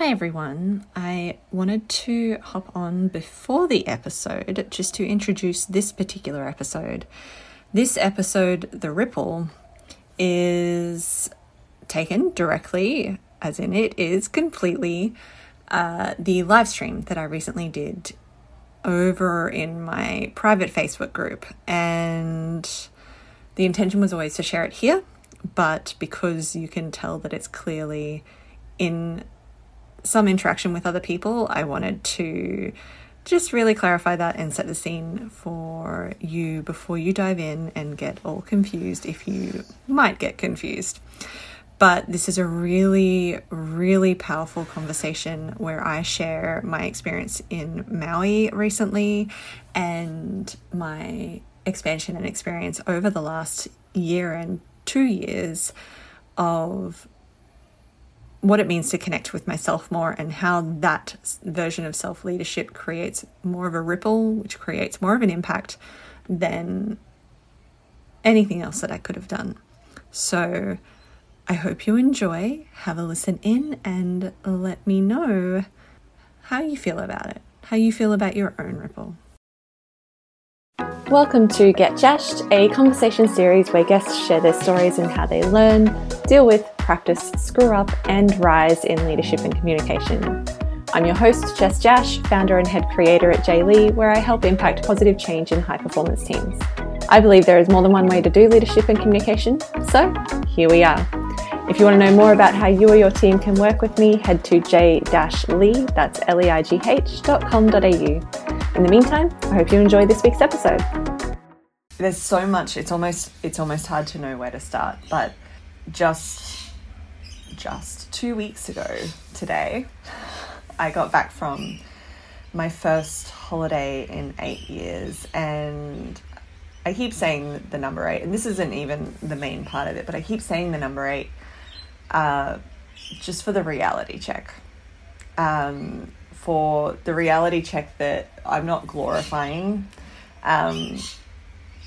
Hi everyone. I wanted to hop on before the episode just to introduce this particular episode. This episode, The Ripple, is taken directly, as in it is completely, uh, the live stream that I recently did over in my private Facebook group. And the intention was always to share it here, but because you can tell that it's clearly in some interaction with other people, I wanted to just really clarify that and set the scene for you before you dive in and get all confused if you might get confused. But this is a really, really powerful conversation where I share my experience in Maui recently and my expansion and experience over the last year and two years of what it means to connect with myself more and how that version of self leadership creates more of a ripple, which creates more of an impact than anything else that I could have done. So I hope you enjoy, have a listen in, and let me know how you feel about it, how you feel about your own ripple. Welcome to Get Jashed, a conversation series where guests share their stories and how they learn, deal with, practice, screw up, and rise in leadership and communication. I'm your host, Jess Jash, founder and head creator at J-Leigh, where I help impact positive change in high performance teams. I believe there is more than one way to do leadership and communication, so here we are. If you want to know more about how you or your team can work with me, head to j-leigh, that's L-E-I-G-H, dot com.au. In the meantime, I hope you enjoy this week's episode. There's so much, it's almost, it's almost hard to know where to start, but just, just two weeks ago today, I got back from my first holiday in eight years and I keep saying the number eight, and this isn't even the main part of it, but I keep saying the number eight uh, just for the reality check. Um, for the reality check that I'm not glorifying um,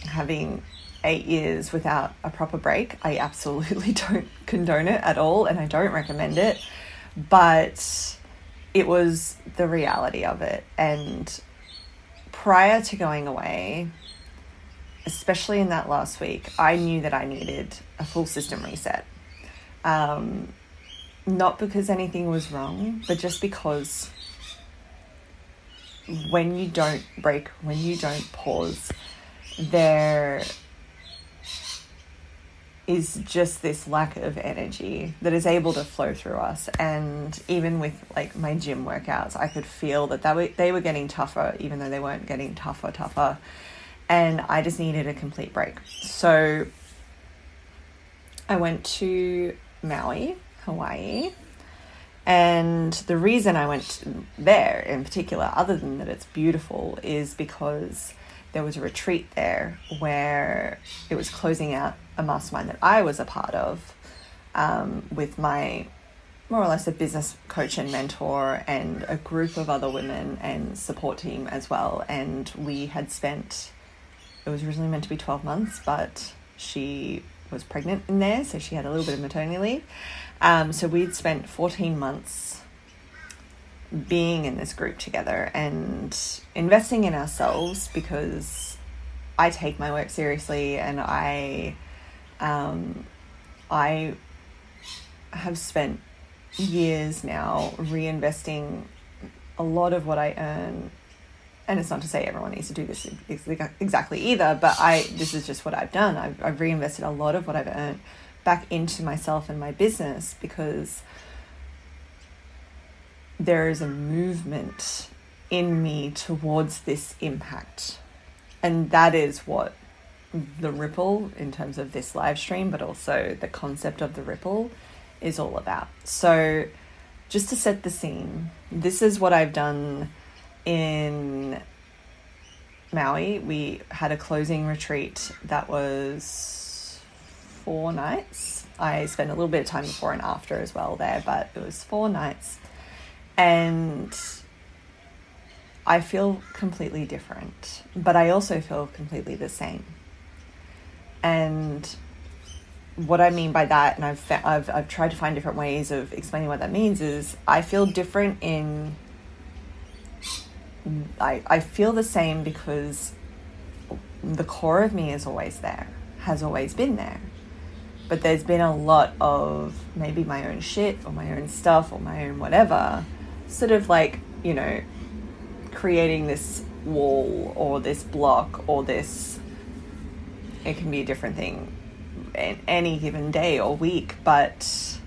having eight years without a proper break. I absolutely don't condone it at all and I don't recommend it. But it was the reality of it. And prior to going away, especially in that last week, I knew that I needed a full system reset. Um, not because anything was wrong, but just because when you don't break, when you don't pause, there is just this lack of energy that is able to flow through us. And even with like my gym workouts i could feel that they were, they were getting tougher even though they weren't getting tougher tougher. And i just needed a complete break. So i went to Maui, Hawaii. And the reason I went there in particular, other than that it's beautiful, is because there was a retreat there where it was closing out a mastermind that I was a part of um, with my more or less a business coach and mentor and a group of other women and support team as well. And we had spent, it was originally meant to be 12 months, but she was pregnant in there, so she had a little bit of maternity leave. Um, so we'd spent 14 months being in this group together and investing in ourselves because I take my work seriously and I um, I have spent years now reinvesting a lot of what I earn and it's not to say everyone needs to do this exactly either, but I this is just what I've done. I've, I've reinvested a lot of what I've earned back into myself and my business because there is a movement in me towards this impact. And that is what the ripple, in terms of this live stream, but also the concept of the ripple, is all about. So, just to set the scene, this is what I've done in Maui, we had a closing retreat that was four nights. I spent a little bit of time before and after as well there, but it was four nights. And I feel completely different, but I also feel completely the same. And what I mean by that, and I've, fa- I've I've tried to find different ways of explaining what that means. Is I feel different in. I I feel the same because the core of me is always there, has always been there. But there's been a lot of maybe my own shit or my own stuff or my own whatever, sort of like, you know, creating this wall or this block or this. It can be a different thing in any given day or week, but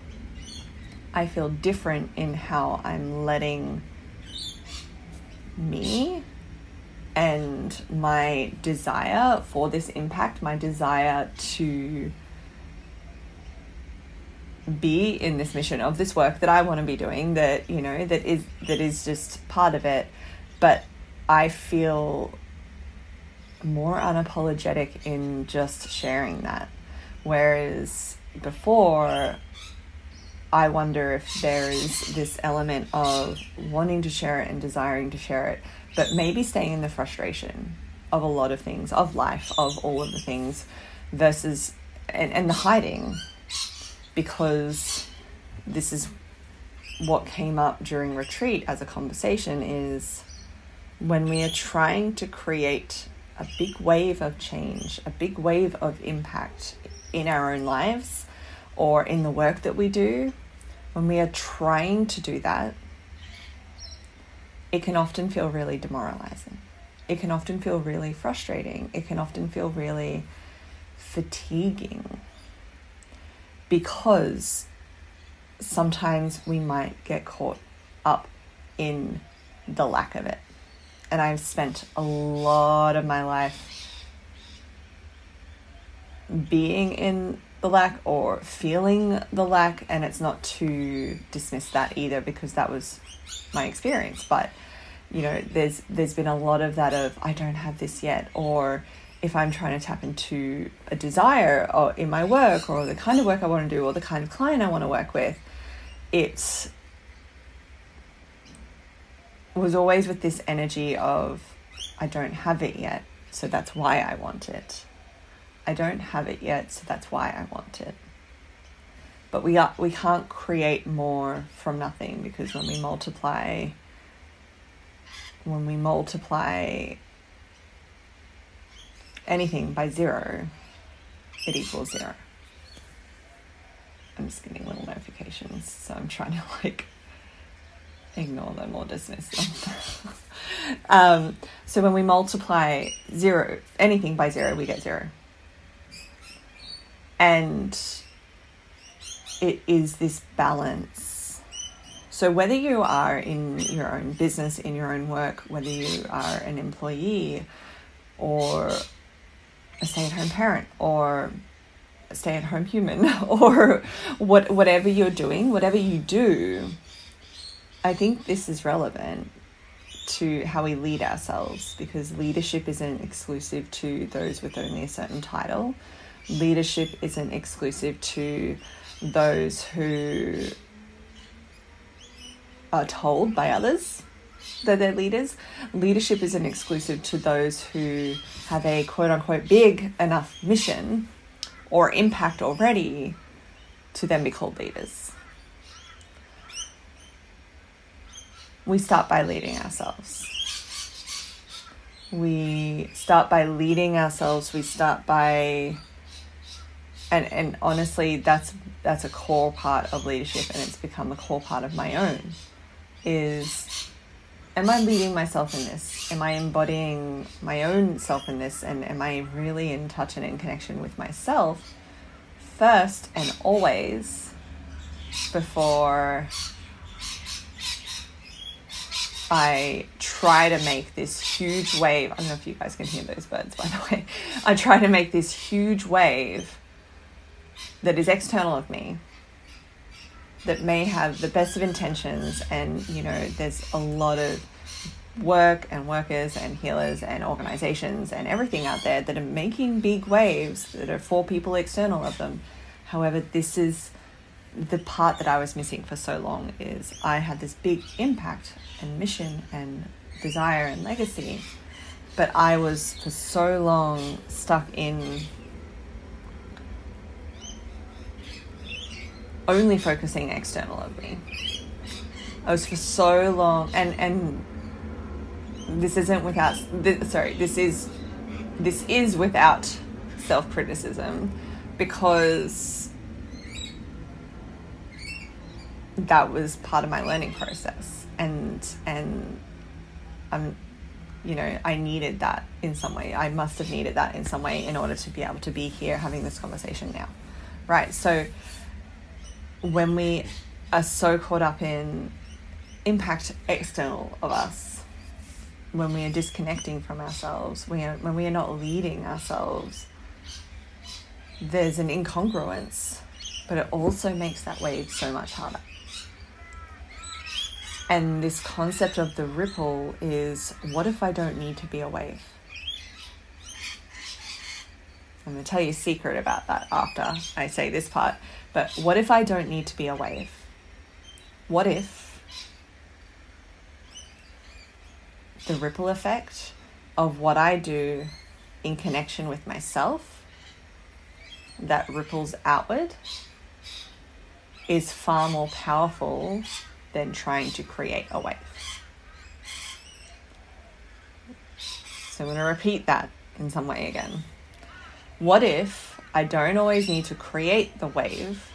I feel different in how I'm letting me and my desire for this impact, my desire to be in this mission of this work that I want to be doing that you know that is that is just part of it. But I feel more unapologetic in just sharing that. Whereas before I wonder if there is this element of wanting to share it and desiring to share it but maybe staying in the frustration of a lot of things of life of all of the things versus and, and the hiding because this is what came up during retreat as a conversation is when we are trying to create a big wave of change, a big wave of impact in our own lives or in the work that we do, when we are trying to do that, it can often feel really demoralizing. It can often feel really frustrating. It can often feel really fatiguing because sometimes we might get caught up in the lack of it. And I've spent a lot of my life being in the lack or feeling the lack, and it's not to dismiss that either because that was my experience. But you know, there's there's been a lot of that of I don't have this yet, or if I'm trying to tap into a desire or in my work or the kind of work I want to do or the kind of client I want to work with, it was always with this energy of I don't have it yet, so that's why I want it. I don't have it yet, so that's why I want it. But we are, we can't create more from nothing because when we multiply when we multiply anything by zero, it equals zero. I'm just getting little notifications, so I'm trying to like ignore them or dismiss them. um, so when we multiply zero, anything by zero, we get zero. And it is this balance. So whether you are in your own business, in your own work, whether you are an employee or a stay-at-home parent or a stay-at-home human or what whatever you're doing, whatever you do, I think this is relevant to how we lead ourselves because leadership isn't exclusive to those with only a certain title. Leadership isn't exclusive to those who are told by others that they're leaders. Leadership isn't exclusive to those who have a quote unquote big enough mission or impact already to then be called leaders. We start by leading ourselves. We start by leading ourselves. We start by and and honestly that's that's a core part of leadership and it's become a core part of my own is am I leading myself in this? Am I embodying my own self in this? And am I really in touch and in connection with myself first and always before I try to make this huge wave? I don't know if you guys can hear those birds, by the way. I try to make this huge wave that is external of me that may have the best of intentions and you know there's a lot of work and workers and healers and organizations and everything out there that are making big waves that are for people external of them however this is the part that i was missing for so long is i had this big impact and mission and desire and legacy but i was for so long stuck in only focusing external of me. I was for so long, and and this isn't without. This, sorry, this is this is without self criticism, because that was part of my learning process, and and I'm you know, I needed that in some way. I must have needed that in some way in order to be able to be here having this conversation now. Right. So when we are so caught up in impact external of us, when we are disconnecting from ourselves, we are, when we are not leading ourselves, there's an incongruence, but it also makes that wave so much harder. And this concept of the ripple is what if I don't need to be a wave? I'm going to tell you a secret about that after I say this part. But what if I don't need to be a wave? What if the ripple effect of what I do in connection with myself that ripples outward is far more powerful than trying to create a wave. So I'm going to repeat that in some way again. What if I don't always need to create the wave?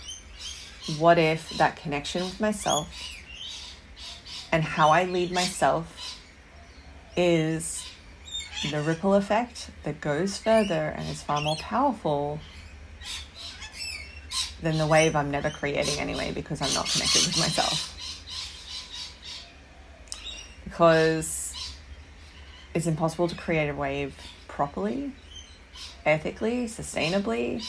What if that connection with myself and how I lead myself is the ripple effect that goes further and is far more powerful than the wave I'm never creating anyway because I'm not connected with myself? Because it's impossible to create a wave properly, ethically, sustainably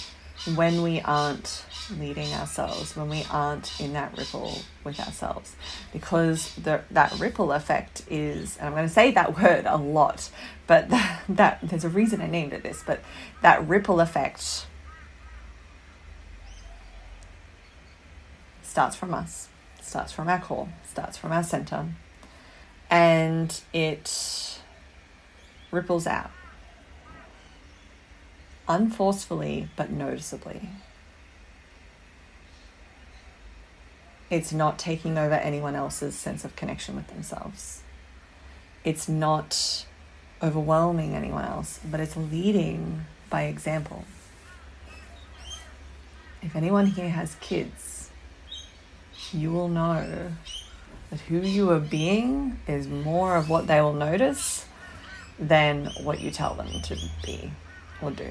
when we aren't leading ourselves, when we aren't in that ripple with ourselves. Because the, that ripple effect is, and I'm going to say that word a lot, but that, that there's a reason I named it this, but that ripple effect starts from us, starts from our core, starts from our center, and it ripples out unforcefully but noticeably. It's not taking over anyone else's sense of connection with themselves. It's not overwhelming anyone else, but it's leading by example. If anyone here has kids, you will know that who you are being is more of what they will notice than what you tell them to be or do.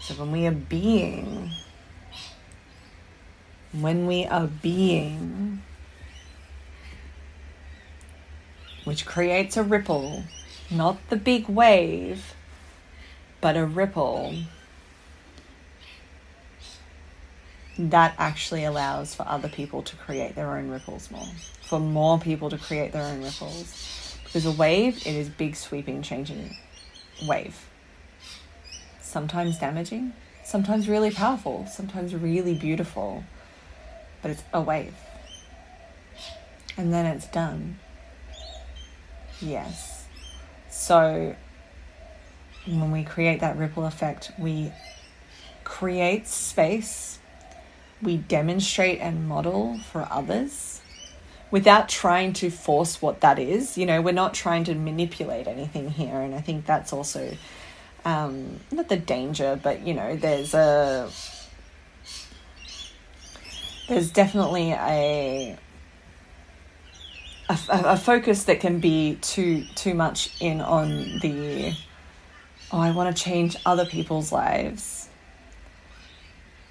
So when we are being, when we are being, which creates a ripple, not the big wave, but a ripple that actually allows for other people to create their own ripples more, for more people to create their own ripples. Because a wave, it is big, sweeping, changing wave. Sometimes damaging, sometimes really powerful, sometimes really beautiful, but it's a wave. And then it's done. Yes. So when we create that ripple effect, we create space we demonstrate and model for others without trying to force what that is. You know, we're not trying to manipulate anything here. And I think that's also um, not the danger, but you know, there's a there's definitely a a, a focus that can be too too much in on the oh I want to change other people's lives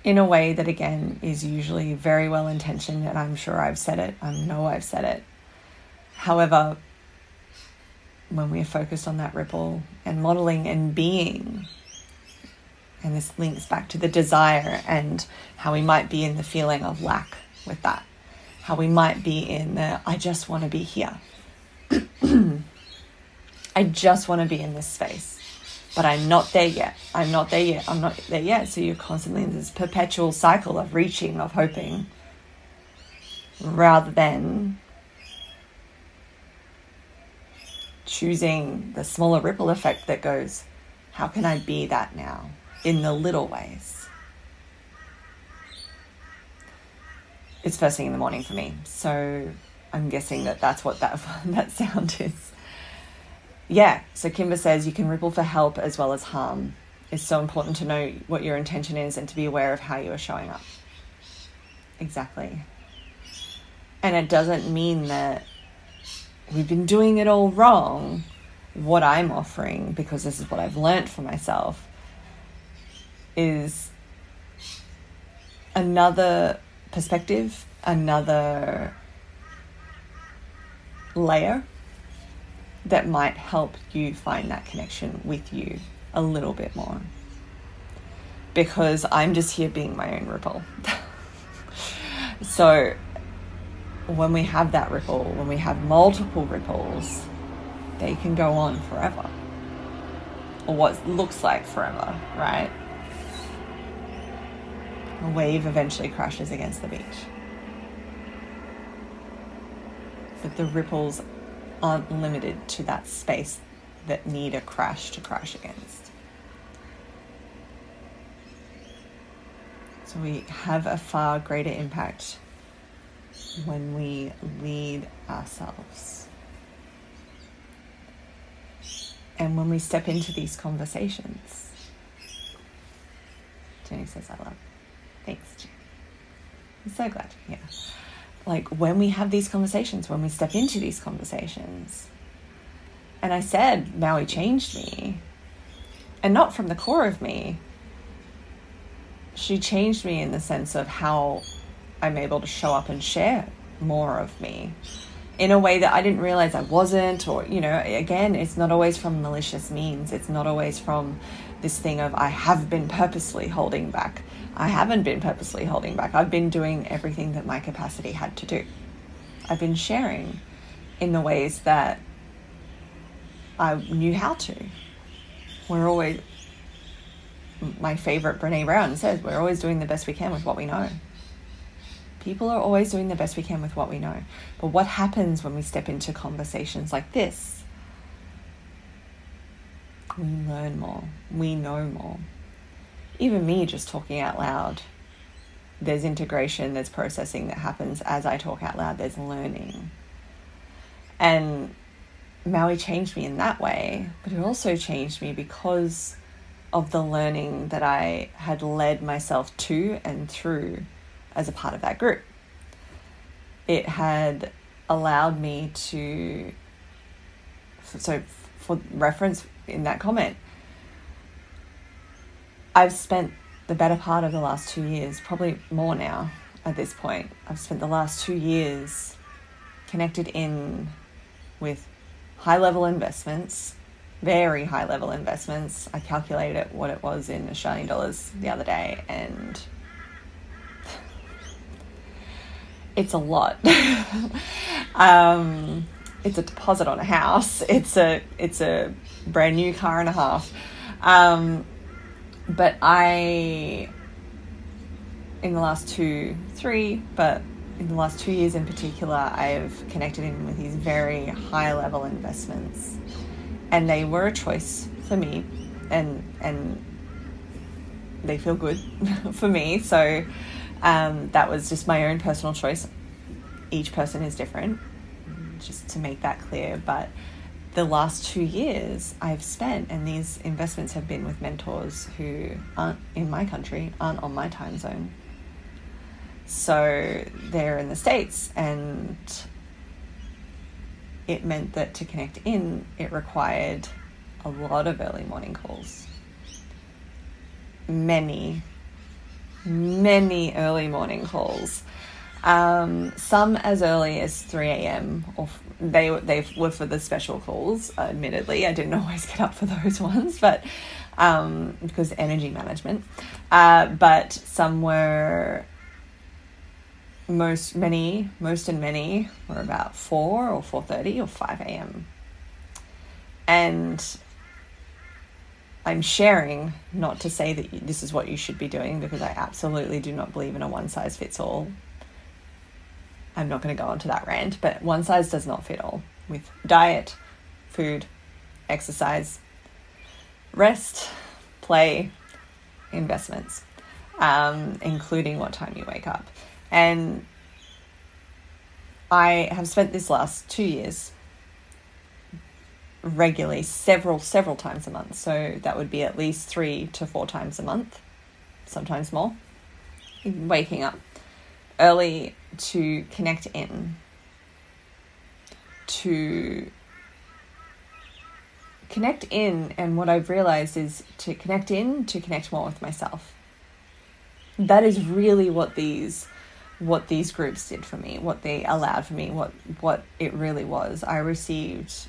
in a way that again is usually very well intentioned and I'm sure I've said it I know I've said it. However when we're focused on that ripple and modeling and being and this links back to the desire and how we might be in the feeling of lack with that how we might be in the I just want to be here. I just want to be in this space but I'm not there yet. I'm not there yet. I'm not there yet. So you're constantly in this perpetual cycle of reaching, of hoping, rather than choosing the smaller ripple effect that goes, how can I be that now in the little ways? it's first thing in the morning for me. So I'm guessing that that's what that that sound is. Yeah. So Kimber says you can ripple for help as well as harm. It's so important to know what your intention is and to be aware of how you are showing up. Exactly. And it doesn't mean that we've been doing it all wrong. What I'm offering, because this is what I've learnt for myself, is another perspective, another layer that might help you find that connection with you a little bit more. Because I'm just here being my own ripple. so when we have that ripple, when we have multiple ripples, they can go on forever. Or what looks like forever, right? A wave eventually crashes against the beach. But the ripples aren't limited to that space that need a crash to crash against. So we have a far greater impact when we lead ourselves. And when we step into these conversations, Jenny says, I love. Thanks, Jenny. I'm so glad you're here. Like when we have these conversations, when we step into these conversations, and I said, Maui changed me, and not from the core of me. She changed me in the sense of how I'm able to show up and share more of me in a way that I didn't realize I wasn't, or, you know, again, it's not always from malicious means. It's not always from this thing of I have been purposely holding back. I haven't been purposely holding back. I've been doing everything that my capacity had to do. I've been sharing in the ways that I knew how to. We're always, my favorite Brene Brown says, we're always doing the best we can with what we know. People are always doing the best we can with what we know. But what happens when we step into conversations like this? We learn more, we know more. Even me just talking out loud, there's integration, there's processing that happens as I talk out loud, there's learning. And Maui changed me in that way, but it also changed me because of the learning that I had led myself to and through as a part of that group. It had allowed me to, so for reference in that comment, I've spent the better part of the last two years, probably more now at this point, I've spent the last two years connected in with high level investments, very high level investments. I calculated what it was in Australian dollars the other day and it's a lot. um, it's a deposit on a house. It's a it's a brand new car and a half. Um, but I, in the last two, three, but in the last two years in particular, I've connected in with these very high level investments, and they were a choice for me, and and they feel good for me. So um, that was just my own personal choice. Each person is different, just to make that clear. But the last two years I've spent, and these investments have been with mentors who aren't in my country, aren't on my time zone. So they're in the States, and it meant that to connect in, it required a lot of early morning calls. Many, many early morning calls. Um, some as early as 3 a.m. or they they were for the special calls. Admittedly, I didn't always get up for those ones, but um, because energy management. Uh, but some were most many most and many were about 4 or 4:30 or 5 a.m. And I'm sharing not to say that this is what you should be doing because I absolutely do not believe in a one size fits all. I'm not going to go onto that rant, but one size does not fit all with diet, food, exercise, rest, play, investments, um, including what time you wake up. And I have spent this last two years regularly, several, several times a month. So that would be at least three to four times a month, sometimes more. Waking up early to connect in, to connect in. And what I've realized is to connect in, to connect more with myself. That is really what these what these groups did for me, what they allowed for me, what what it really was. I received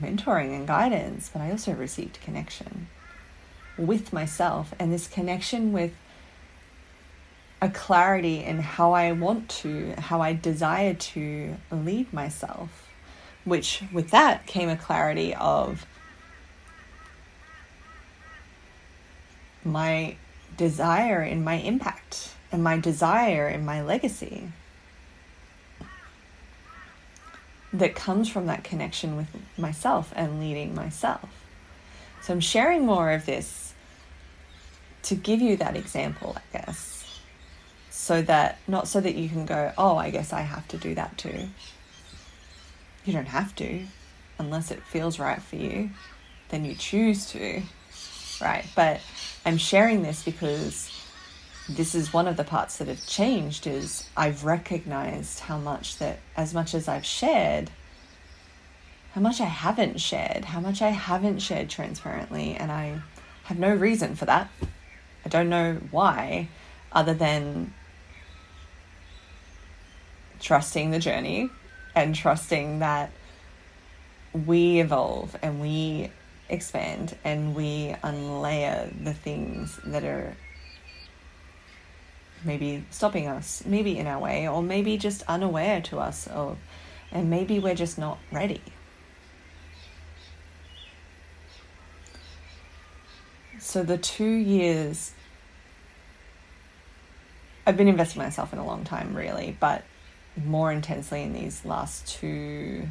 mentoring and guidance, but I also received connection with myself and this connection with a clarity in how I want to, how I desire to lead myself. Which, with that, came a clarity of my desire in my impact and my desire in my legacy that comes from that connection with myself and leading myself. So I'm sharing more of this to give you that example, I guess. So that, not so that you can go, oh, I guess I have to do that too. You don't have to, unless it feels right for you, then you choose to, right? But I'm sharing this because this is one of the parts that have changed is I've recognized how much that as much as I've shared how much I haven't shared, how much I haven't shared transparently and I have no reason for that. I don't know why other than trusting the journey and trusting that we evolve and we expand and we unlayer the things that are maybe stopping us, maybe in our way, or maybe just unaware to us, or and maybe we're just not ready. So the two years I've been investing myself in a long time, really, but more intensely in these last two,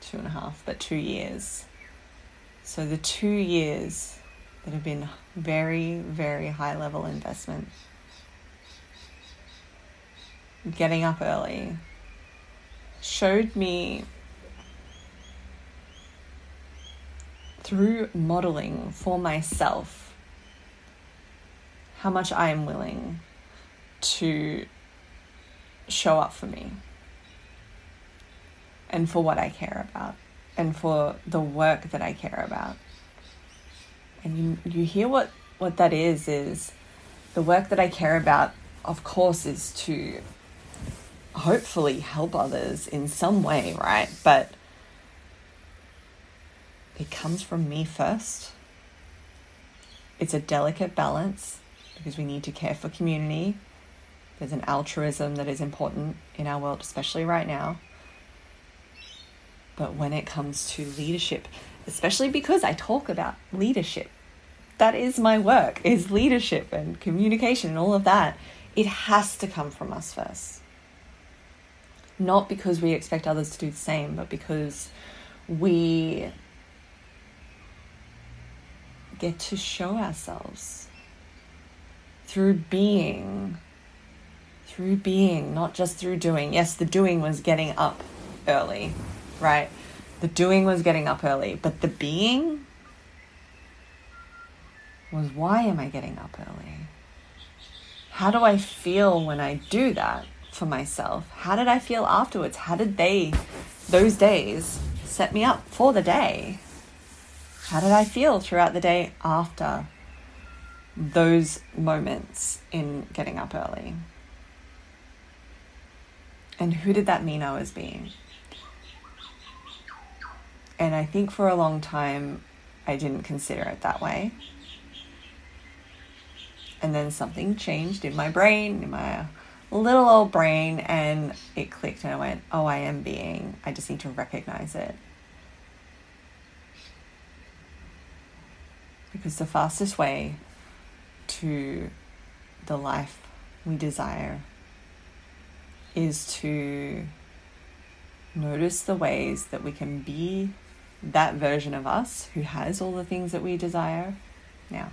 two and a half, but two years. So the two years that have been very, very high level investment. Getting up early showed me through modeling for myself how much I am willing to show up for me. And for what I care about. And for the work that I care about. And you, you hear what what that is is the work that I care about of course is to hopefully help others in some way right? But it comes from me first. It's a delicate balance because we need to care for community there's an altruism that is important in our world especially right now. But when it comes to leadership especially because I talk about leadership that is my work is leadership and communication and all of that. It has to come from us first. Not because we expect others to do the same but because we get to show ourselves through being through being not just through doing yes the doing was getting up early right the doing was getting up early but the being was why am I getting up early? How do I feel when I do that for myself? How did I feel afterwards? How did they, those days, set me up for the day? How did I feel throughout the day after those moments in getting up early? And who did that mean I was being? And I think for a long time, I didn't consider it that way. And then something changed in my brain, in my little old brain, and it clicked, and I went, Oh, I am being. I just need to recognize it. Because the fastest way to the life we desire is to notice the ways that we can be that version of us who has all the things that we desire now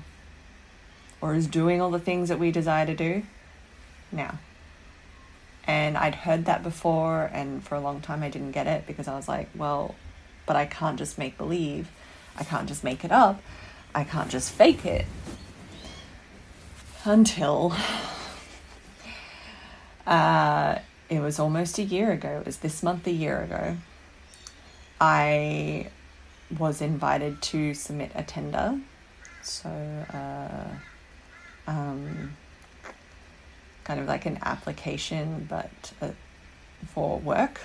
or is doing all the things that we desire to do now. And I'd heard that before, and for a long time I didn't get it because I was like, well, but I can't just make believe. I can't just make it up. I can't just fake it. Until uh, it was almost a year ago, it was this month a year ago. I was invited to submit a tender. So, uh, um, kind of like an application, but uh, for work,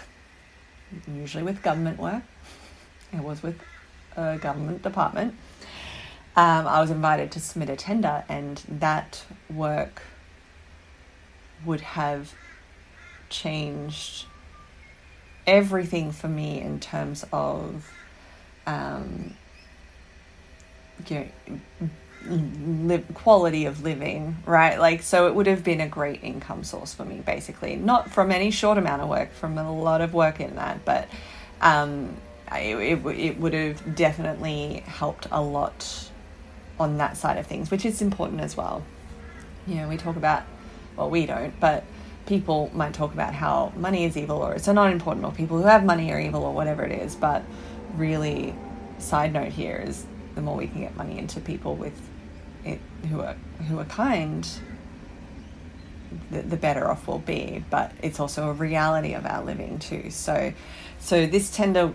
usually with government work. It was with a government department. Um, I was invited to submit a tender, and that work would have changed everything for me in terms of um, you know, quality of living, right? Like, so it would have been a great income source for me, basically. Not from any short amount of work, from a lot of work in that, but um, it, it, it would have definitely helped a lot on that side of things, which is important as well. You know, we talk about, well, we don't, but people might talk about how money is evil or it's not important or people who have money are evil or whatever it is, but really, side note here is the more we can get money into people with it who are who are kind, the, the better off we'll be. But it's also a reality of our living too. So, so this tender,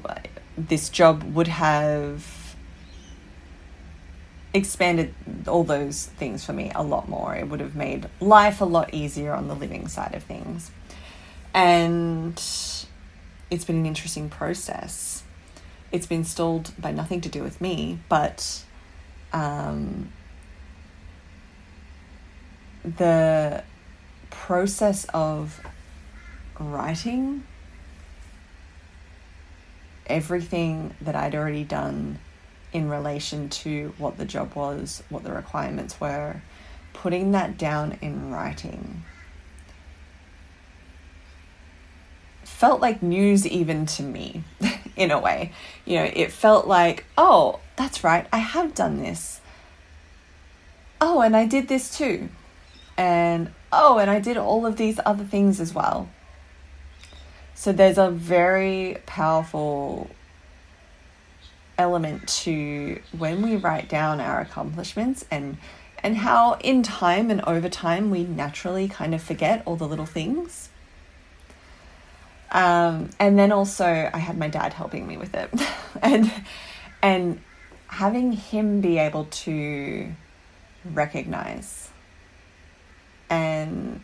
this job would have expanded all those things for me a lot more. It would have made life a lot easier on the living side of things. And it's been an interesting process it's been stalled by nothing to do with me, but um, the process of writing everything that I'd already done in relation to what the job was, what the requirements were, putting that down in writing felt like news even to me. in a way. You know, it felt like, oh, that's right, I have done this. Oh, and I did this too. And oh, and I did all of these other things as well. So there's a very powerful element to when we write down our accomplishments and and how in time and over time we naturally kind of forget all the little things um, and then also I had my dad helping me with it. and and having him be able to recognize and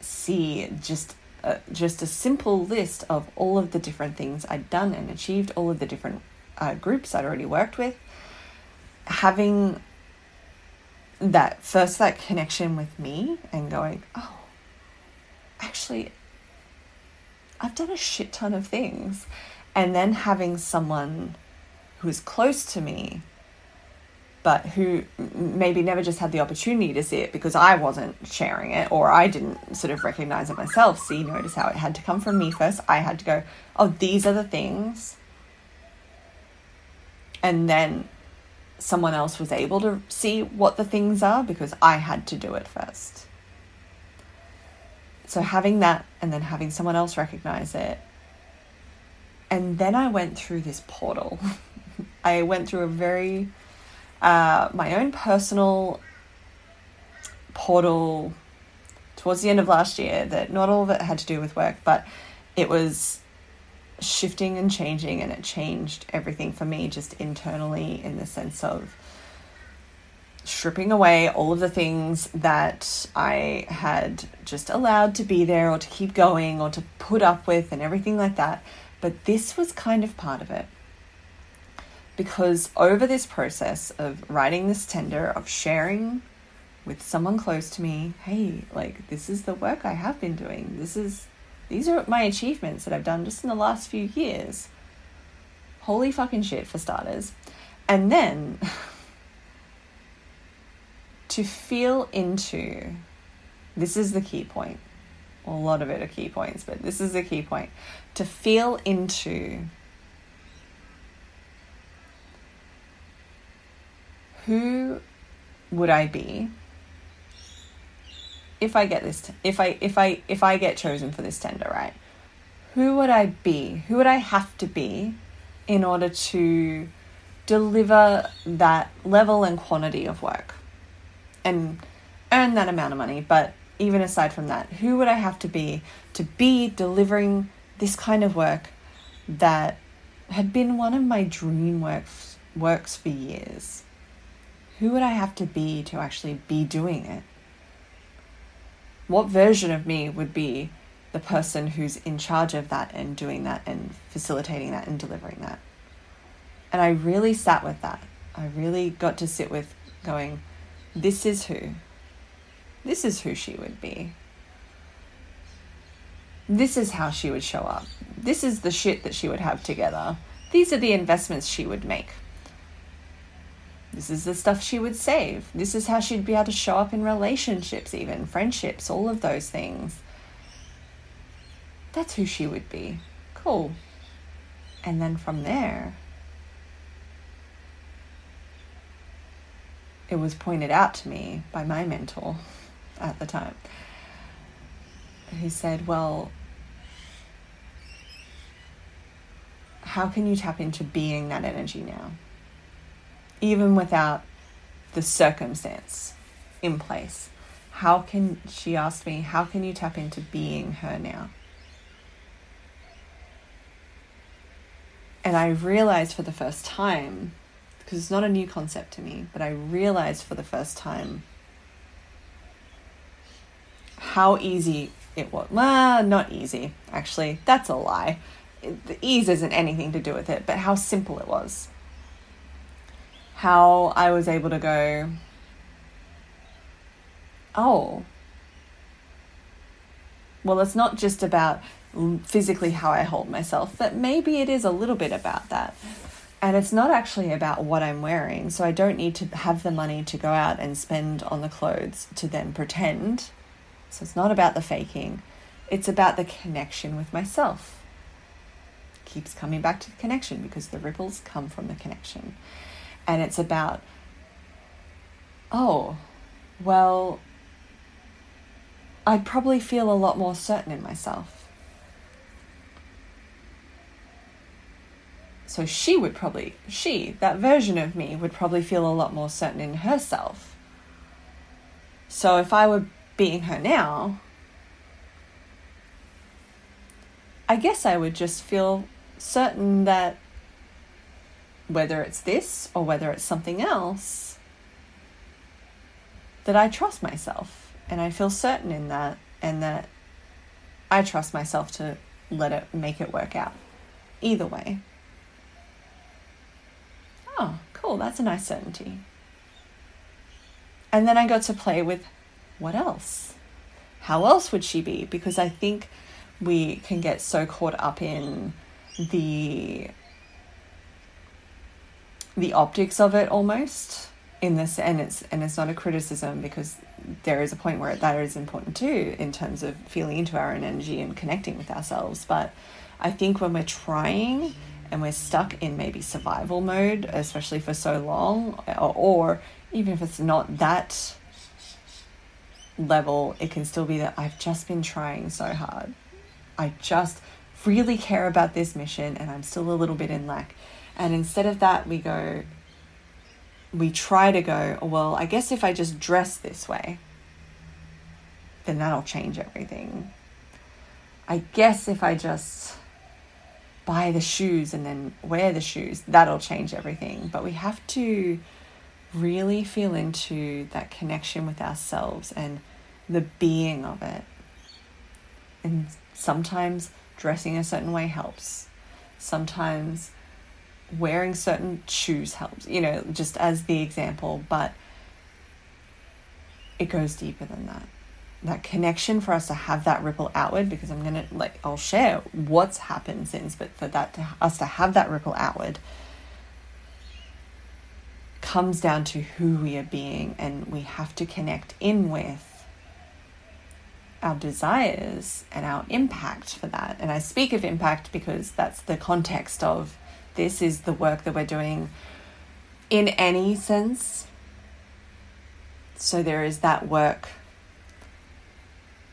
see just uh, just a simple list of all of the different things I'd done and achieved, all of the different uh, groups I'd already worked with, having that first that connection with me and going, oh, actually, I've done a shit ton of things. And then having someone who is close to me, but who maybe never just had the opportunity to see it because I wasn't sharing it or I didn't sort of recognize it myself. See, notice how it had to come from me first. I had to go, oh, these are the things. And then someone else was able to see what the things are because I had to do it first. So having that and then having someone else recognize it. And then I went through this portal. I went through a very, uh, my own personal portal towards the end of last year that not all of it had to do with work, but it was shifting and changing and it changed everything for me just internally in the sense of stripping away all of the things that I had just allowed to be there or to keep going or to put up with and everything like that. But this was kind of part of it. Because over this process of writing this tender, of sharing with someone close to me, hey, like this is the work I have been doing. This is these are my achievements that I've done just in the last few years. Holy fucking shit for starters. And then to feel into this is the key point. A lot of it are key points, but this is the key point. To feel into who would I be if I get this, if I if I if I get chosen for this tender, right? Who would I be? Who would I have to be in order to deliver that level and quantity of work and earn that amount of money? But even aside from that, who would I have to be to be delivering this kind of work that had been one of my dream works works for years? Who would I have to be to actually be doing it? What version of me would be the person who's in charge of that and doing that and facilitating that and delivering that? And I really sat with that. I really got to sit with going, this is who. This is who she would be. This is how she would show up. This is the shit that she would have together. These are the investments she would make. This is the stuff she would save. This is how she'd be able to show up in relationships, even friendships, all of those things. That's who she would be. Cool. And then from there, it was pointed out to me by my mentor at the time, who said, Well, how can you tap into being that energy now? Even without the circumstance in place. How can, she asked me, how can you tap into being her now? And I realized for the first time, because it's not a new concept to me, but I realized for the first time how easy it was. Well, not easy, actually. That's a lie. the ease isn't anything to do with it, but how simple it was. How I was able to go, oh, well, it's not just about physically how I hold myself, but maybe it is a little bit about that. And it's not actually about what I'm wearing, so I don't need to have the money to go out and spend on the clothes to then pretend. So it's not about the faking, it's about the connection with myself. Keeps coming back to the connection because the ripples come from the connection. And it's about, oh, well, I'd probably feel a lot more certain in myself So she would probably, she, that version of me, would probably feel a lot more certain in herself. So if I were being her now, I guess I would just feel certain that whether it's this or whether it's something else, that I trust myself and I feel certain in that and that I trust myself to let it make it work out either way oh, cool, that's a nice certainty. And then I got to play with what else? How else would she be? Because I think we can get so caught up in the the optics of it almost in this and it's and it's not a criticism because there is a point where that is important too in terms of feeling into our own energy and connecting with ourselves but i think when we're trying and we're stuck in maybe survival mode, especially for so long, or, or even if it's not that level, it can still be that I've just been trying so hard. I just really care about this mission and I'm still a little bit in lack. And instead of that, we go, we try to go, oh, well, I guess if I just dress this way, then that'll change everything. I guess if I just buy the shoes and then wear the shoes, that'll change everything. But we have to really feel into that connection with ourselves and the being of it. And sometimes dressing a certain way helps. Sometimes wearing certain shoes helps, you know, just as the example, but it goes deeper than that that connection for us to have that ripple outward because I'm gonna like I'll share what's happened since, but for that to us to have that ripple outward comes down to who we are being and we have to connect in with our desires and our impact for that. And I speak of impact because that's the context of this is the work that we're doing in any sense. So there is that work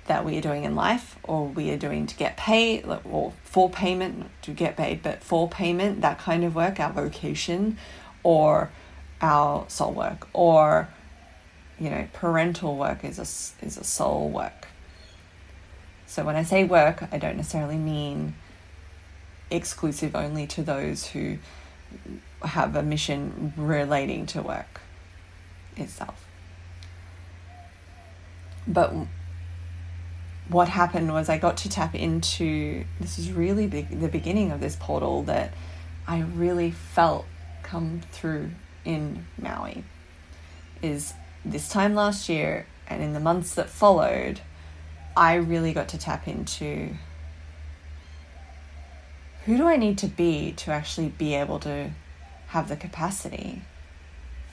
that we are doing in life or we are doing to get paid or for payment, not to get paid, but for payment, that kind of work, our vocation or our soul work or you know parental work is a is a soul work so when i say work i don't necessarily mean exclusive only to those who have a mission relating to work itself. But what happened was I got to tap into this is really big, the beginning of this portal that I really felt come through in Maui is this time last year and in the months that followed I really got to tap into who do I need to be to actually be able to have the capacity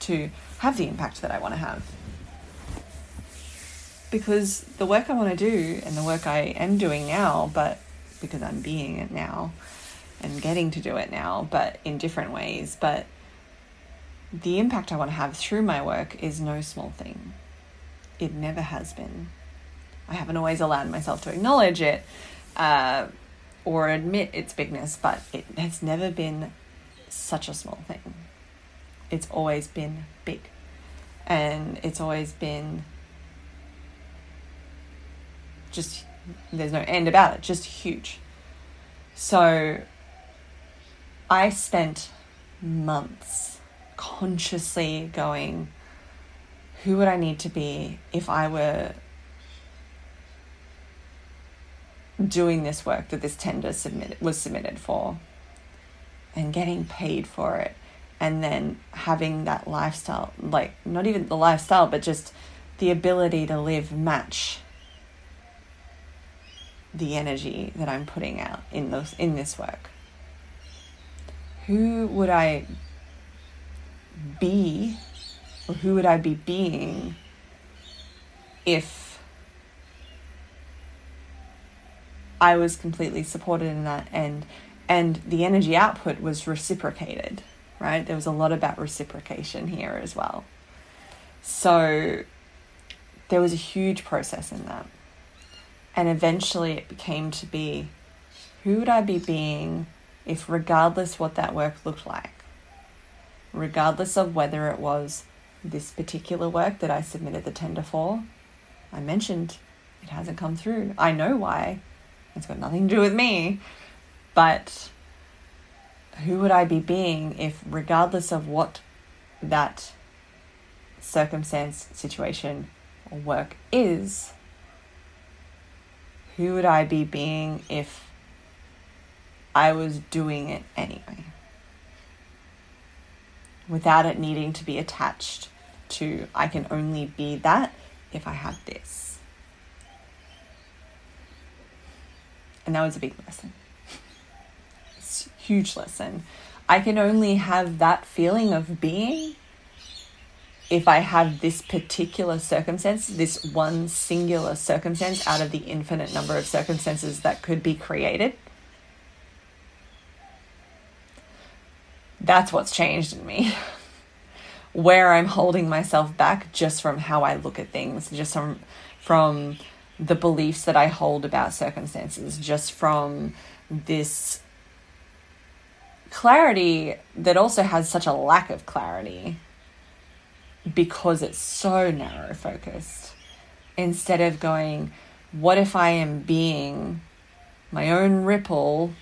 to have the impact that I want to have because the work I want to do and the work I am doing now, but because I'm being it now and getting to do it now, but in different ways, but the impact I want to have through my work is no small thing. It never has been. I haven't always allowed myself to acknowledge it uh, or admit its bigness, but it has never been such a small thing. It's always been big. And it's always been just there's no end about it, just huge. So I spent months consciously going, who would I need to be if I were doing this work that this tender submitted was submitted for and getting paid for it and then having that lifestyle like not even the lifestyle but just the ability to live match the energy that I'm putting out in those in this work? Who would I be or who would I be being if I was completely supported in that and and the energy output was reciprocated, right? There was a lot about reciprocation here as well. So there was a huge process in that. And eventually it became to be who would I be being if, regardless what that work looked like, regardless of whether it was this particular work that I submitted the tender for, I mentioned it hasn't come through. I know why. It's got nothing to do with me. But who would I be being if, regardless of what that circumstance, situation, or work is, who would I be being if I was doing it anyway? Without it needing to be attached to, I can only be that if I have this. And that was a big lesson. It's a huge lesson. I can only have that feeling of being if I have this particular circumstance, this one singular circumstance out of the infinite number of circumstances that could be created, that's what's changed in me. Where I'm holding myself back just from how I look at things, just from from the beliefs that I hold about circumstances, just from this clarity that also has such a lack of clarity because it's so narrow focused. Instead of going, what if I am being my own ripple,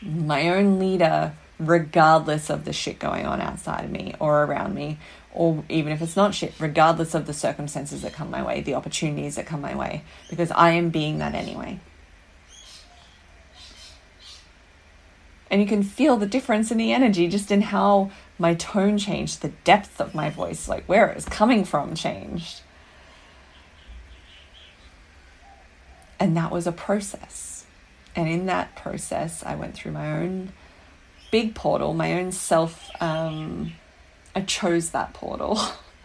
my own leader, regardless of the shit going on outside of me or around me, or even if it's not shit, regardless of the circumstances that come my way, the opportunities that come my way, because I am being that anyway. And you can feel the difference in the energy just in how my tone changed, the depth of my voice, like where it was coming from, changed. And that was a process. And in that process, I went through my own big portal, my own self. Um, I chose that portal.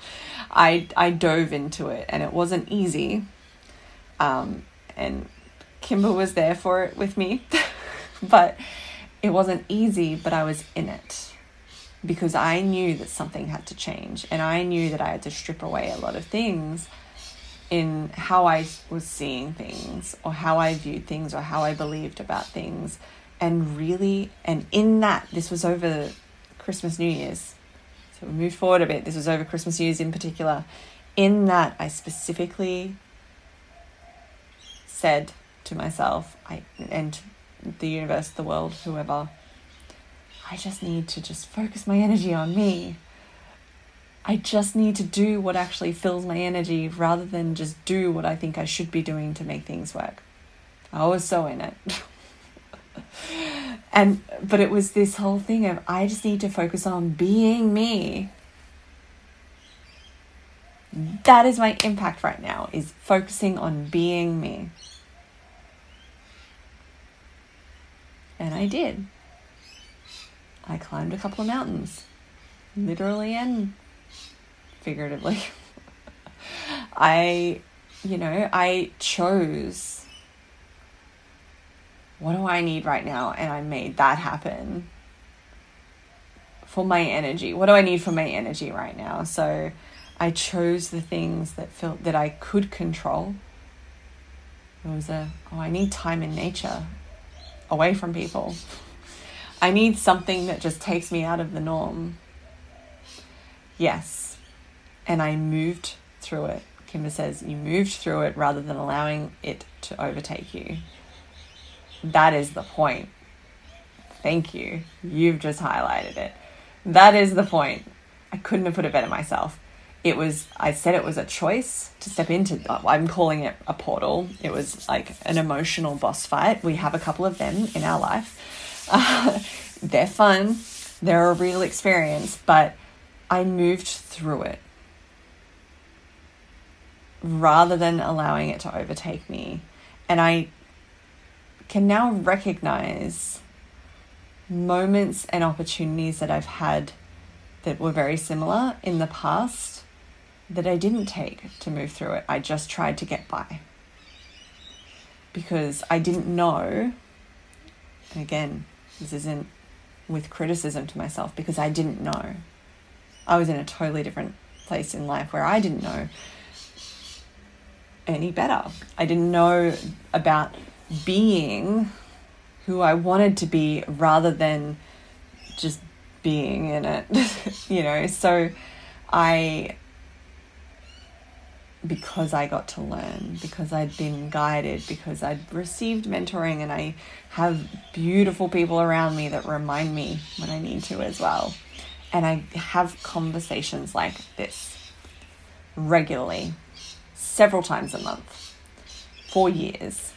I I dove into it, and it wasn't easy. Um, and Kimber was there for it with me, but it wasn't easy, but I was in it because I knew that something had to change and I knew that I had to strip away a lot of things in how I was seeing things or how I viewed things or how I believed about things. And really, and in that, this was over Christmas, New Year's. So we moved forward a bit. This was over Christmas, Year's in particular. In that, I specifically said to myself, I and the universe, the world, whoever, I just need to just focus my energy on me. I just need to do what actually fills my energy rather than just do what I think I should be doing to make things work. I was so in it. and but it was this whole thing of I just need to focus on being me. That is my impact right now is focusing on being me. And I did. I climbed a couple of mountains, literally and figuratively. I, you know, I chose what do I need right now? And I made that happen for my energy. What do I need for my energy right now? So I chose the things that felt that I could control. It was a, oh, I need time in nature away from people. I need something that just takes me out of the norm. Yes, and I moved through it. Kimber says, You moved through it rather than allowing it to overtake you. That is the point. Thank you. You've just highlighted it. That is the point. I couldn't have put it better myself. It was, I said it was a choice to step into, I'm calling it a portal. It was like an emotional boss fight. We have a couple of them in our life. Uh, they're fun, they're a real experience, but I moved through it rather than allowing it to overtake me. And I can now recognize moments and opportunities that I've had that were very similar in the past that I didn't take to move through it. I just tried to get by. Because I didn't know, and again, this isn't with criticism to myself, because I didn't know. I was in a totally different place in life where I didn't know any better. I didn't know about being who I wanted to be rather than just being in it, you know. So I, because I got to learn, because I'd been guided, because I'd received mentoring, and I have beautiful people around me that remind me when I need to as well. And I have conversations like this regularly several times a month for years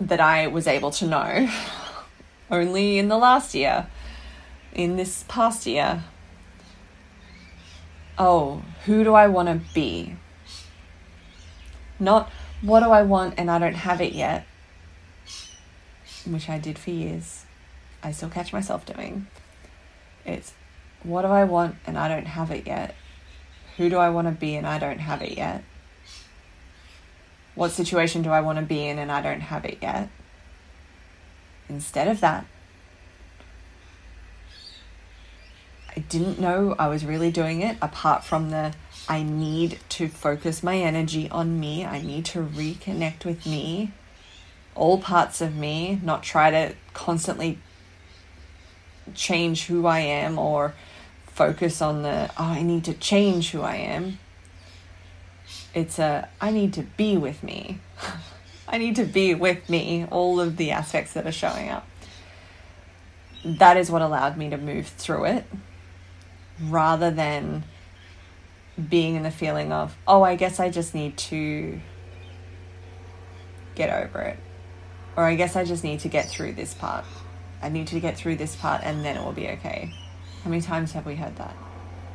that I was able to know only in the last year, in this past year. Oh, who do I want to be? Not what do I want and I don't have it yet, which I did for years. I still catch myself doing. It's what do I want and I don't have it yet. Who do I want to be and I don't have it yet? What situation do I want to be in and I don't have it yet? Instead of that, I didn't know I was really doing it apart from the I need to focus my energy on me. I need to reconnect with me, all parts of me, not try to constantly change who I am or focus on the, oh, I need to change who I am. It's a, I need to be with me. I need to be with me, all of the aspects that are showing up. That is what allowed me to move through it rather than being in the feeling of, oh, I guess I just need to get over it. Or I guess I just need to get through this part. I need to get through this part and then it will be okay. How many times have we heard that?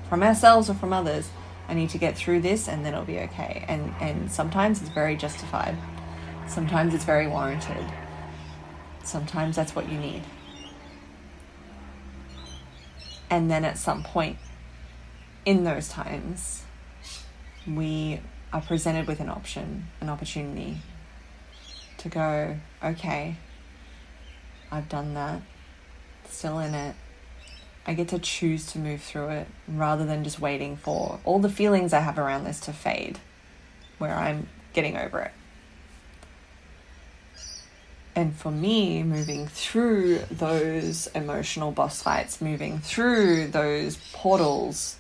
From ourselves or from others? I need to get through this and then it'll be okay. And and sometimes it's very justified. Sometimes it's very warranted. Sometimes that's what you need. And then at some point in those times, we are presented with an option, an opportunity to go, okay, I've done that, still in it, I get to choose to move through it rather than just waiting for all the feelings I have around this to fade, where I'm getting over it. And for me, moving through those emotional boss fights, moving through those portals,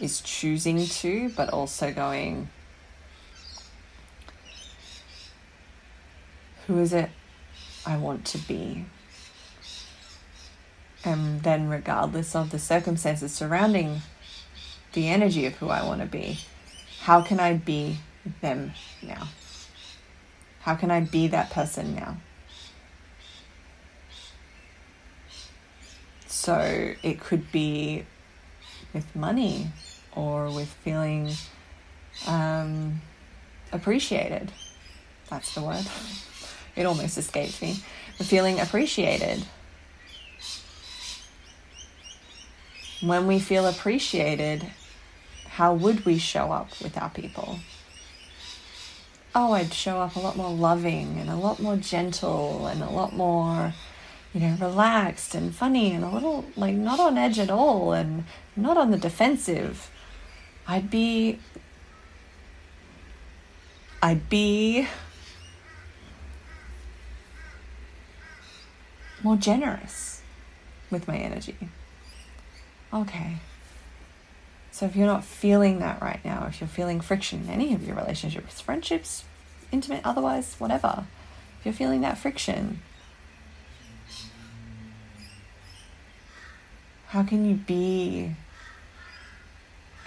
is choosing to, but also going, who is it I want to be? And then, regardless of the circumstances surrounding the energy of who I want to be, how can I be them now? How can I be that person now? So it could be with money or with feeling um, appreciated. That's the word. it almost escapes me. But feeling appreciated. When we feel appreciated, how would we show up with our people? Oh, I'd show up a lot more loving and a lot more gentle and a lot more, you know, relaxed and funny and a little like not on edge at all and not on the defensive. I'd be I'd be more generous with my energy. Okay. So if you're not feeling that right now, if you're feeling friction in any of your relationships, friendships, intimate, otherwise, whatever, if you're feeling that friction, how can you be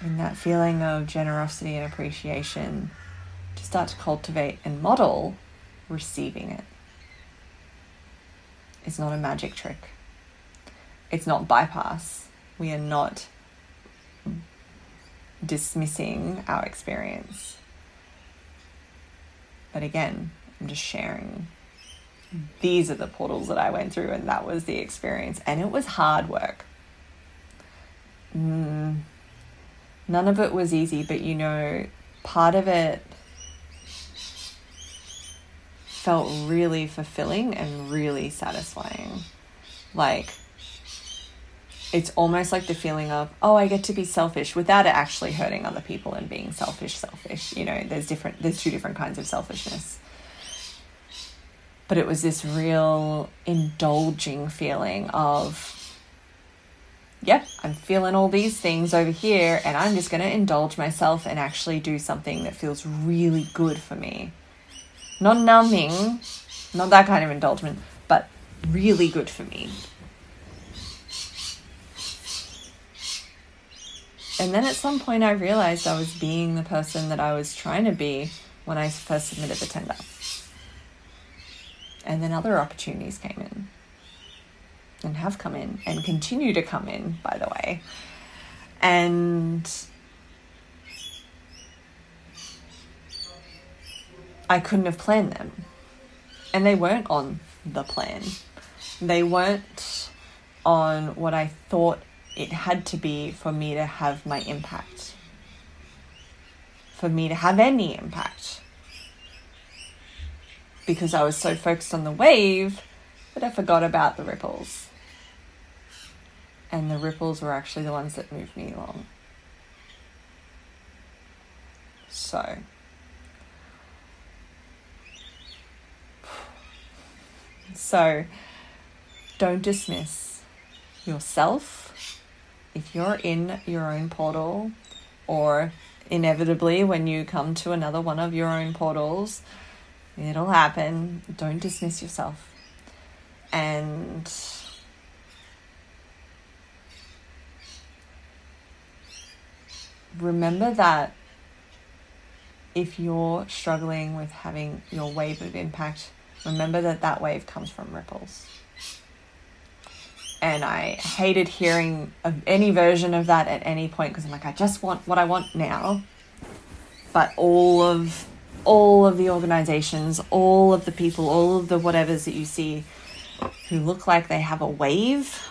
in that feeling of generosity and appreciation to start to cultivate and model receiving it? It's not a magic trick. It's not bypass. We are not dismissing our experience. But again, I'm just sharing. These are the portals that I went through, and that was the experience. And it was hard work. Mm, none of it was easy, but you know, part of it felt really fulfilling and really satisfying. Like, it's almost like the feeling of, oh, I get to be selfish without it actually hurting other people and being selfish, selfish. You know, there's different, there's two different kinds of selfishness. But it was this real indulging feeling of, yep, I'm feeling all these things over here, and I'm just going to indulge myself and actually do something that feels really good for me not numbing, not that kind of indulgence, but really good for me. And then at some point, I realized I was being the person that I was trying to be when I first submitted the tender. And then other opportunities came in and have come in and continue to come in, by the way. And I couldn't have planned them. And they weren't on the plan. They weren't on what I thought it had to be for me to have my impact. For me to have any impact. Because I was so focused on the wave that I forgot about the ripples. And the ripples were actually the ones that moved me along. So. So don't dismiss yourself if you're in your own portal or inevitably when you come to another one of your own portals it'll happen don't dismiss yourself and remember that if you're struggling with having your wave of impact Remember that that wave comes from ripples. And I hated hearing of any version of that at any point because I'm like, I just want what I want now. But all of all of the organizations, all of the people, all of the whatevers that you see who look like they have a wave,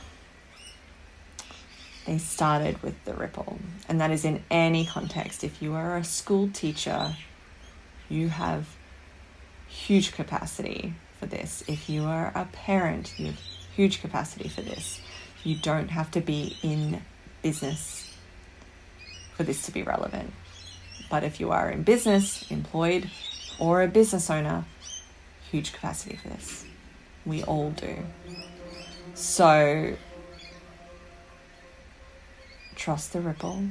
they started with the ripple. And that is in any context. If you are a school teacher, you have huge capacity for this. If you are a parent, you have huge capacity for this. You don't have to be in business for this to be relevant. But if you are in business, employed, or a business owner, huge capacity for this. We all do. So, trust the ripple,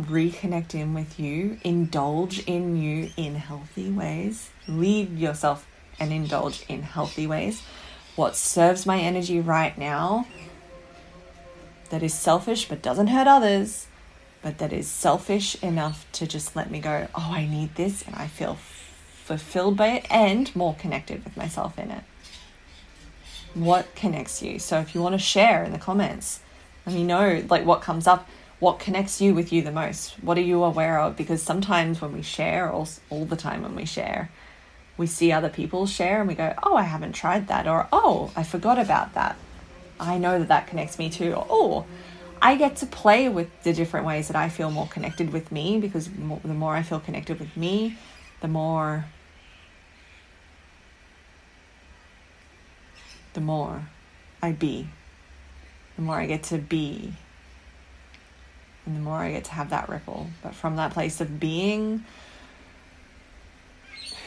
reconnect in with you, indulge in you in healthy ways, lead yourself and indulge in healthy ways. What serves my energy right now that is selfish but doesn't hurt others, but that is selfish enough to just let me go, oh, I need this, and I feel fulfilled by it and more connected with myself in it. What connects you? So if you want to share in the comments, let me know like what comes up, what connects you with you the most. What are you aware of? Because sometimes when we share, all, all the time when we share, we see other people share and we go, oh, I haven't tried that, or oh, I forgot about that. I know that that connects me too. Or, oh, I get to play with the different ways that I feel more connected with me because the more I feel connected with me, the more the more I be, the more I get to be, and the more I get to have that ripple. But from that place of being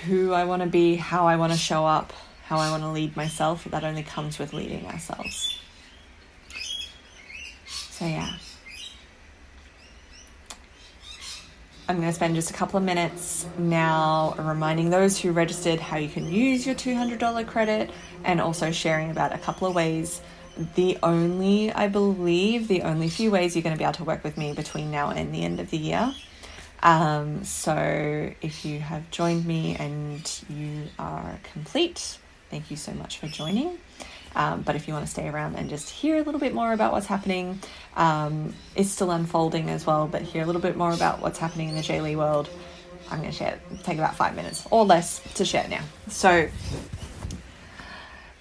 who I want to be, how I want to show up, how I want to lead myself, that only comes with leading ourselves. So, yeah. I'm going to spend just a couple of minutes now reminding those who registered how you can use your $200 credit and also sharing about a couple of ways. The only, I believe, the only few ways you're going to be able to work with me between now and the end of the year. Um, so if you have joined me and you are complete, thank you so much for joining. Um, but if you want to stay around and just hear a little bit more about what's happening, um, it's still unfolding as well, but hear a little bit more about what's happening in the J J-Leigh world. I'm going to share, take about five minutes or less to share now. So,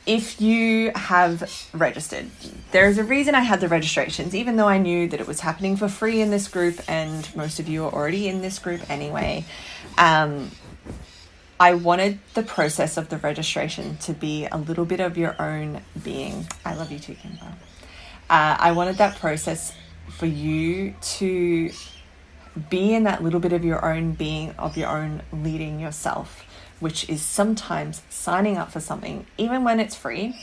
if you have registered, there is a reason I had the registrations, even though I knew that it was happening for free in this group, and most of you are already in this group anyway. Um, I wanted the process of the registration to be a little bit of your own being. I love you too, Kimber. Uh, I wanted that process for you to be in that little bit of your own being, of your own leading yourself, which is sometimes signing up for something, even when it's free.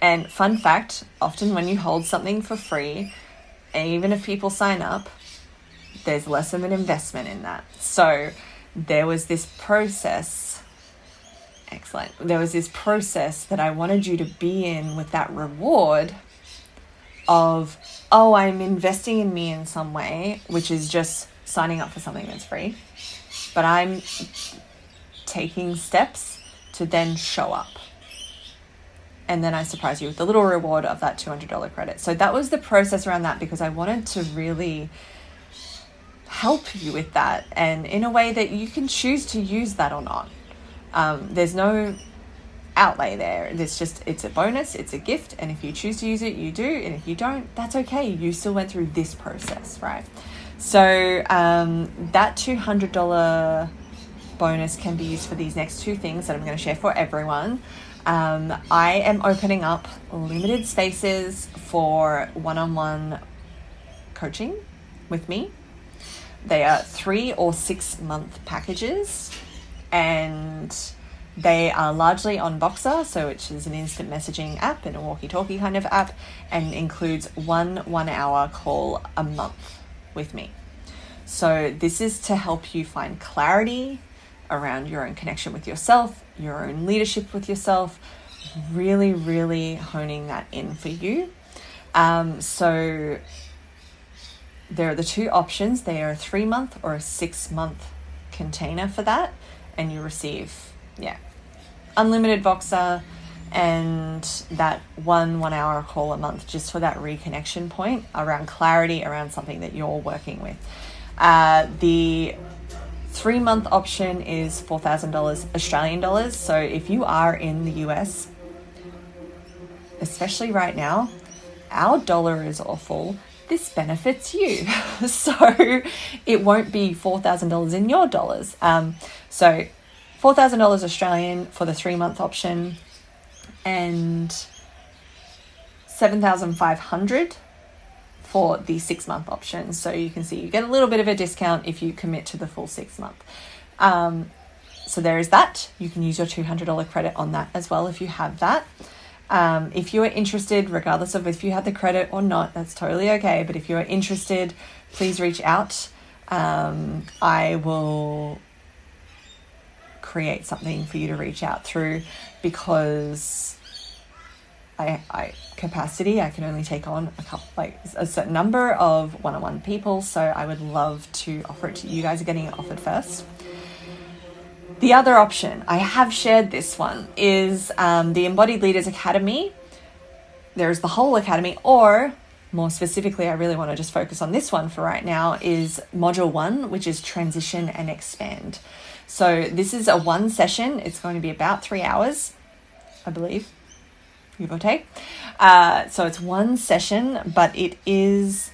And fun fact often when you hold something for free, and even if people sign up, there's less of an investment in that. So, there was this process. Excellent. There was this process that I wanted you to be in with that reward of, oh, I'm investing in me in some way, which is just signing up for something that's free. But I'm taking steps to then show up. And then I surprise you with the little reward of that $200 credit. So that was the process around that because I wanted to really help you with that and in a way that you can choose to use that or not. Um, there's no outlay there. It's just, it's a bonus, it's a gift, and if you choose to use it, you do, and if you don't, that's okay. You still went through this process, right? So um, that $200 bonus can be used for these next two things that I'm going to share for everyone. Um, I am opening up limited spaces for one on one coaching with me they are three or six month packages and they are largely on Voxer, so which is an instant messaging app and a walkie talkie kind of app, and includes one one hour call a month with me. So, this is to help you find clarity around your own connection with yourself, your own leadership with yourself, really, really honing that in for you. Um, so, there are the two options. They are a three month or a six month container for that, and you receive, yeah, unlimited Voxer and that one one hour call a month just for that reconnection point around clarity around something that you're working with. Uh, the three month option is $4,000 Australian dollars. So if you are in the US, especially right now, our dollar is awful this benefits you. so it won't be $4,000 in your dollars. Um, so $4,000 Australian for the three month option and 7500 for the six month option. So you can see you get a little bit of a discount if you commit to the full six month. Um, so there is that. You can use your $200 credit on that as well if you have that. Um, if you are interested, regardless of if you had the credit or not, that's totally okay. But if you are interested, please reach out. Um, I will create something for you to reach out through because I, I capacity I can only take on a couple like a certain number of one-on-one people so I would love to offer it to you guys are getting it offered first the other option, I have shared this one, is um, the Embodied Leaders Academy. There's the whole academy, or more specifically, I really want to just focus on this one for right now, is Module 1, which is Transition and Expand. So, this is a one session, it's going to be about three hours, I believe, take. Uh, so, it's one session, but it is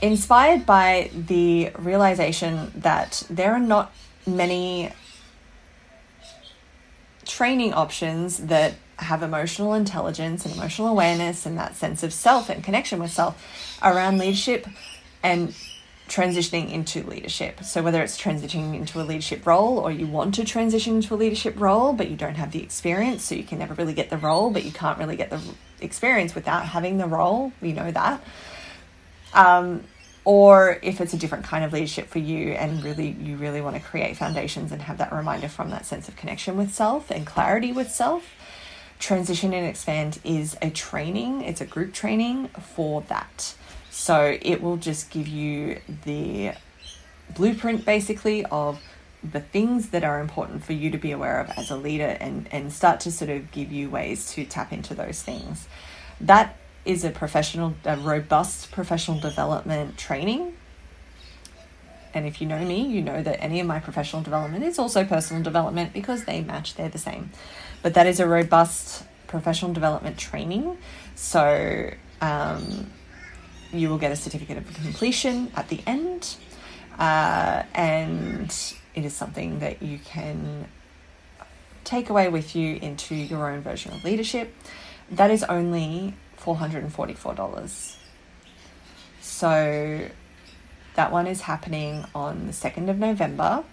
inspired by the realization that there are not many training options that have emotional intelligence and emotional awareness and that sense of self and connection with self around leadership and transitioning into leadership. So, whether it's transitioning into a leadership role or you want to transition into a leadership role, but you don't have the experience, so you can never really get the role, but you can't really get the experience without having the role, we know that. Um, or if it's a different kind of leadership for you and really you really want to create foundations and have that reminder from that sense of connection with self and clarity with self transition and expand is a training it's a group training for that so it will just give you the blueprint basically of the things that are important for you to be aware of as a leader and and start to sort of give you ways to tap into those things that is a professional, a robust professional development training. And if you know me, you know that any of my professional development is also personal development because they match, they're the same. But that is a robust professional development training. So um, you will get a certificate of completion at the end. Uh, and it is something that you can take away with you into your own version of leadership. That is only $444. So that one is happening on the 2nd of November.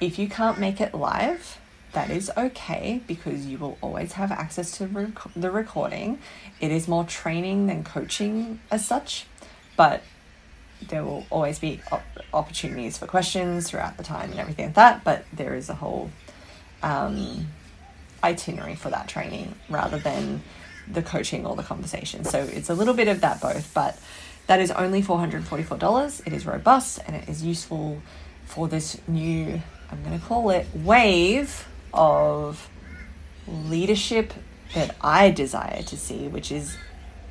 If you can't make it live, that is okay because you will always have access to rec- the recording. It is more training than coaching as such, but there will always be op- opportunities for questions throughout the time and everything like that. But there is a whole um, itinerary for that training rather than the coaching or the conversation. So it's a little bit of that both, but that is only $444. It is robust and it is useful for this new, I'm going to call it wave of leadership that I desire to see, which is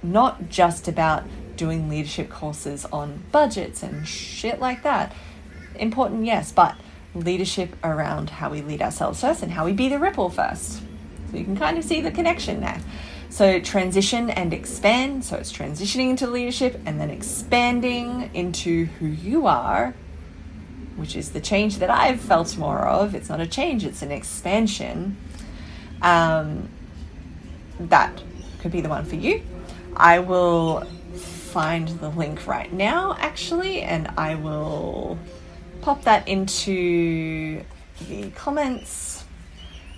not just about doing leadership courses on budgets and shit like that. Important, yes, but leadership around how we lead ourselves first and how we be the ripple first. So you can kind of see the connection there. So, transition and expand. So, it's transitioning into leadership and then expanding into who you are, which is the change that I've felt more of. It's not a change, it's an expansion. Um, that could be the one for you. I will find the link right now, actually, and I will pop that into the comments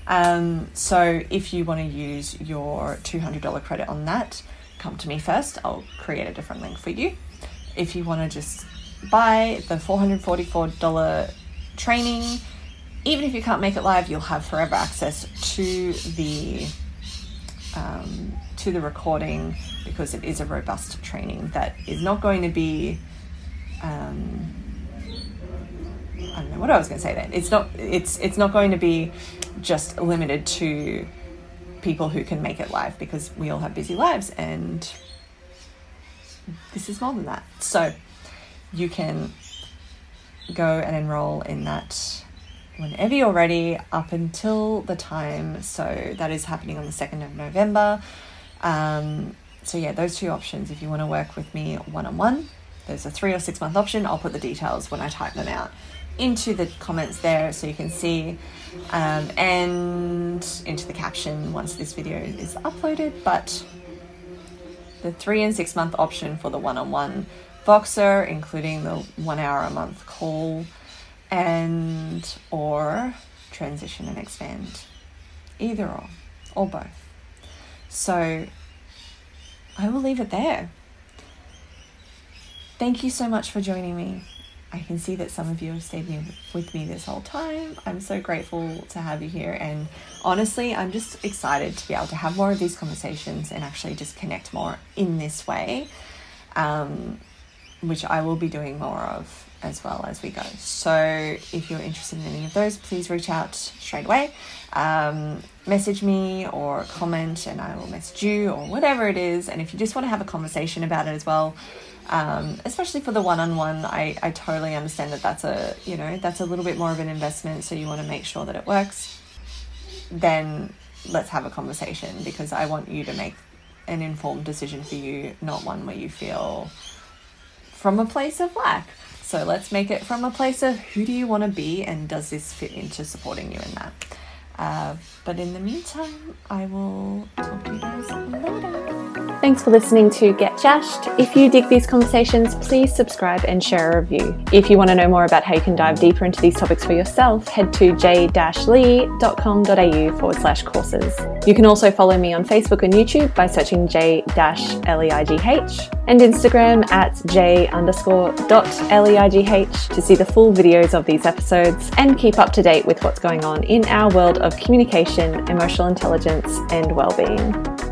um, so if you want to use your $200 credit on that, come to me first. I'll create a different link for you. If you want to just buy the $444 training, even if you can't make it live, you'll have forever access to the um, to the recording because it is a robust training that is not going to be um, I don't know what I was going to say then. It's not it's it's not going to be just limited to people who can make it live because we all have busy lives and this is more than that. So you can go and enroll in that whenever you're ready up until the time. So that is happening on the 2nd of November. Um, so, yeah, those two options if you want to work with me one on one. There's a three or six month option. I'll put the details when I type them out into the comments there so you can see um, and into the caption once this video is uploaded. But the three and six month option for the one on one Voxer, including the one hour a month call, and or transition and expand. Either or, or both. So I will leave it there. Thank you so much for joining me. I can see that some of you have stayed with me this whole time. I'm so grateful to have you here. And honestly, I'm just excited to be able to have more of these conversations and actually just connect more in this way, um, which I will be doing more of as well as we go. So if you're interested in any of those, please reach out straight away. Um, message me or comment, and I will message you or whatever it is. And if you just want to have a conversation about it as well, um, especially for the one-on-one I, I totally understand that that's a you know that's a little bit more of an investment so you want to make sure that it works then let's have a conversation because i want you to make an informed decision for you not one where you feel from a place of lack so let's make it from a place of who do you want to be and does this fit into supporting you in that? Uh, but in the meantime i will talk to you guys later Thanks for listening to Get Jashed. If you dig these conversations, please subscribe and share a review. If you want to know more about how you can dive deeper into these topics for yourself, head to j-leigh.com.au forward slash courses. You can also follow me on Facebook and YouTube by searching j-leigh and Instagram at j underscore dot leigh to see the full videos of these episodes and keep up to date with what's going on in our world of communication, emotional intelligence, and well-being.